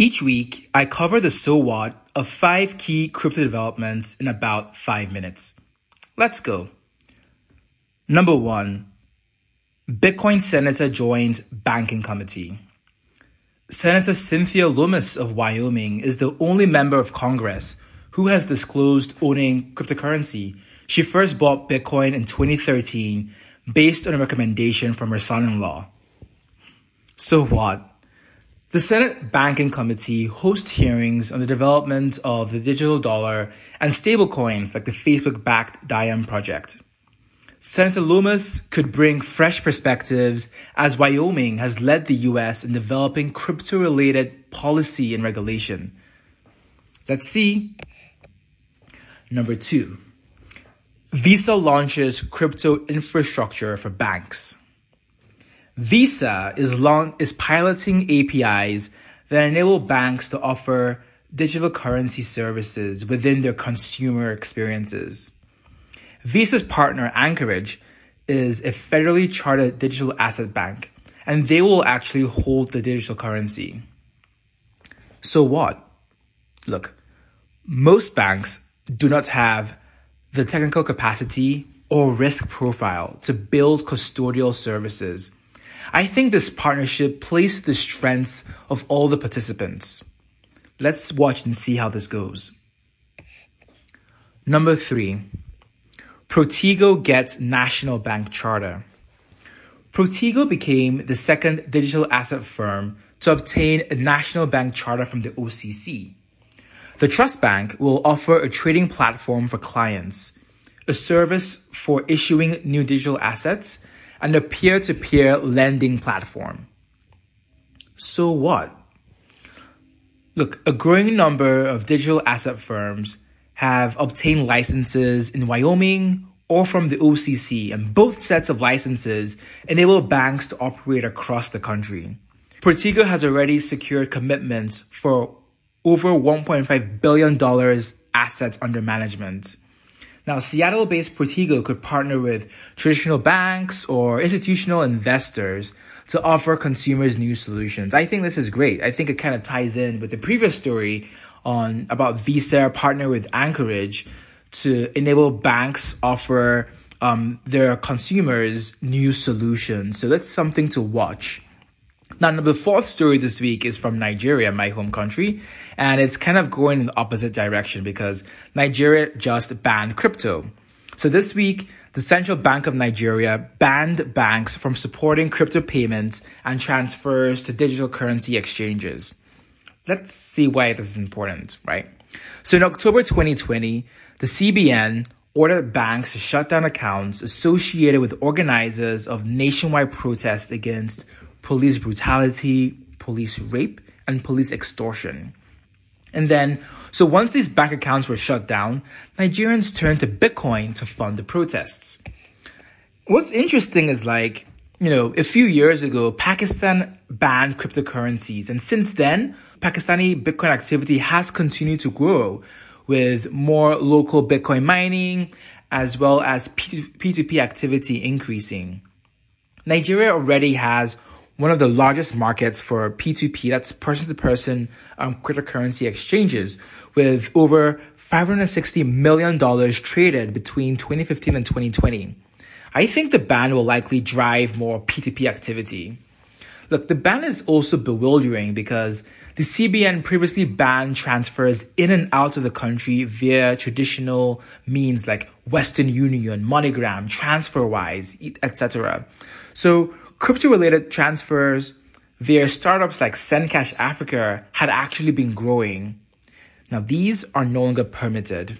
Each week, I cover the so what of five key crypto developments in about five minutes. Let's go. Number one, Bitcoin Senator joins banking committee. Senator Cynthia Lummis of Wyoming is the only member of Congress who has disclosed owning cryptocurrency. She first bought Bitcoin in 2013 based on a recommendation from her son in law. So what? The Senate Banking Committee hosts hearings on the development of the digital dollar and stablecoins like the Facebook backed Diem project. Senator Lummis could bring fresh perspectives as Wyoming has led the US in developing crypto related policy and regulation. Let's see. Number two, Visa launches crypto infrastructure for banks. Visa is long, is piloting APIs that enable banks to offer digital currency services within their consumer experiences. Visa's partner Anchorage is a federally chartered digital asset bank, and they will actually hold the digital currency. So what? Look, most banks do not have the technical capacity or risk profile to build custodial services I think this partnership plays the strengths of all the participants. Let's watch and see how this goes. Number three, Protego gets national bank charter. Protego became the second digital asset firm to obtain a national bank charter from the OCC. The Trust Bank will offer a trading platform for clients, a service for issuing new digital assets, and a peer to peer lending platform. So what? Look, a growing number of digital asset firms have obtained licenses in Wyoming or from the OCC, and both sets of licenses enable banks to operate across the country. Protego has already secured commitments for over $1.5 billion assets under management. Now, Seattle based Protego could partner with traditional banks or institutional investors to offer consumers new solutions. I think this is great. I think it kind of ties in with the previous story on about Visa partner with Anchorage to enable banks offer um, their consumers new solutions. So that's something to watch. Now, the fourth story this week is from Nigeria, my home country, and it's kind of going in the opposite direction because Nigeria just banned crypto. So this week, the Central Bank of Nigeria banned banks from supporting crypto payments and transfers to digital currency exchanges. Let's see why this is important, right? So in October 2020, the CBN ordered banks to shut down accounts associated with organizers of nationwide protests against police brutality, police rape, and police extortion. And then, so once these bank accounts were shut down, Nigerians turned to Bitcoin to fund the protests. What's interesting is like, you know, a few years ago, Pakistan banned cryptocurrencies. And since then, Pakistani Bitcoin activity has continued to grow with more local Bitcoin mining as well as P2P activity increasing. Nigeria already has one of the largest markets for P2P, that's person to person cryptocurrency exchanges, with over $560 million traded between 2015 and 2020. I think the ban will likely drive more P2P activity. Look, the ban is also bewildering because the CBN previously banned transfers in and out of the country via traditional means like Western Union, MoneyGram, TransferWise, etc. So crypto related transfers via startups like Zencash Africa had actually been growing. Now, these are no longer permitted.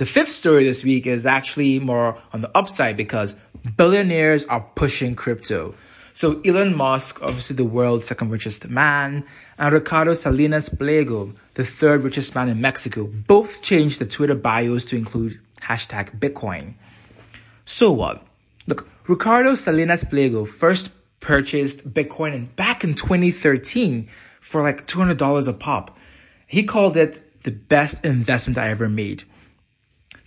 The fifth story this week is actually more on the upside because billionaires are pushing crypto. So Elon Musk, obviously the world's second richest man, and Ricardo Salinas Pliego, the third richest man in Mexico, both changed the Twitter bios to include hashtag Bitcoin. So what? Look, Ricardo Salinas Pliego first purchased Bitcoin back in 2013 for like $200 a pop. He called it the best investment I ever made.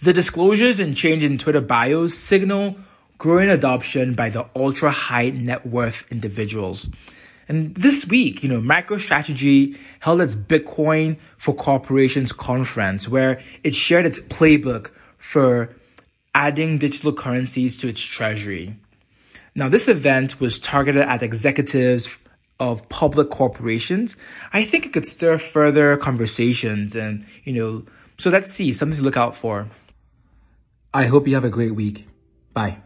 The disclosures and change in Twitter bios signal growing adoption by the ultra high net worth individuals. And this week, you know, MicroStrategy held its Bitcoin for Corporations conference where it shared its playbook for adding digital currencies to its treasury. Now, this event was targeted at executives of public corporations. I think it could stir further conversations and, you know, so let's see, something to look out for. I hope you have a great week. Bye.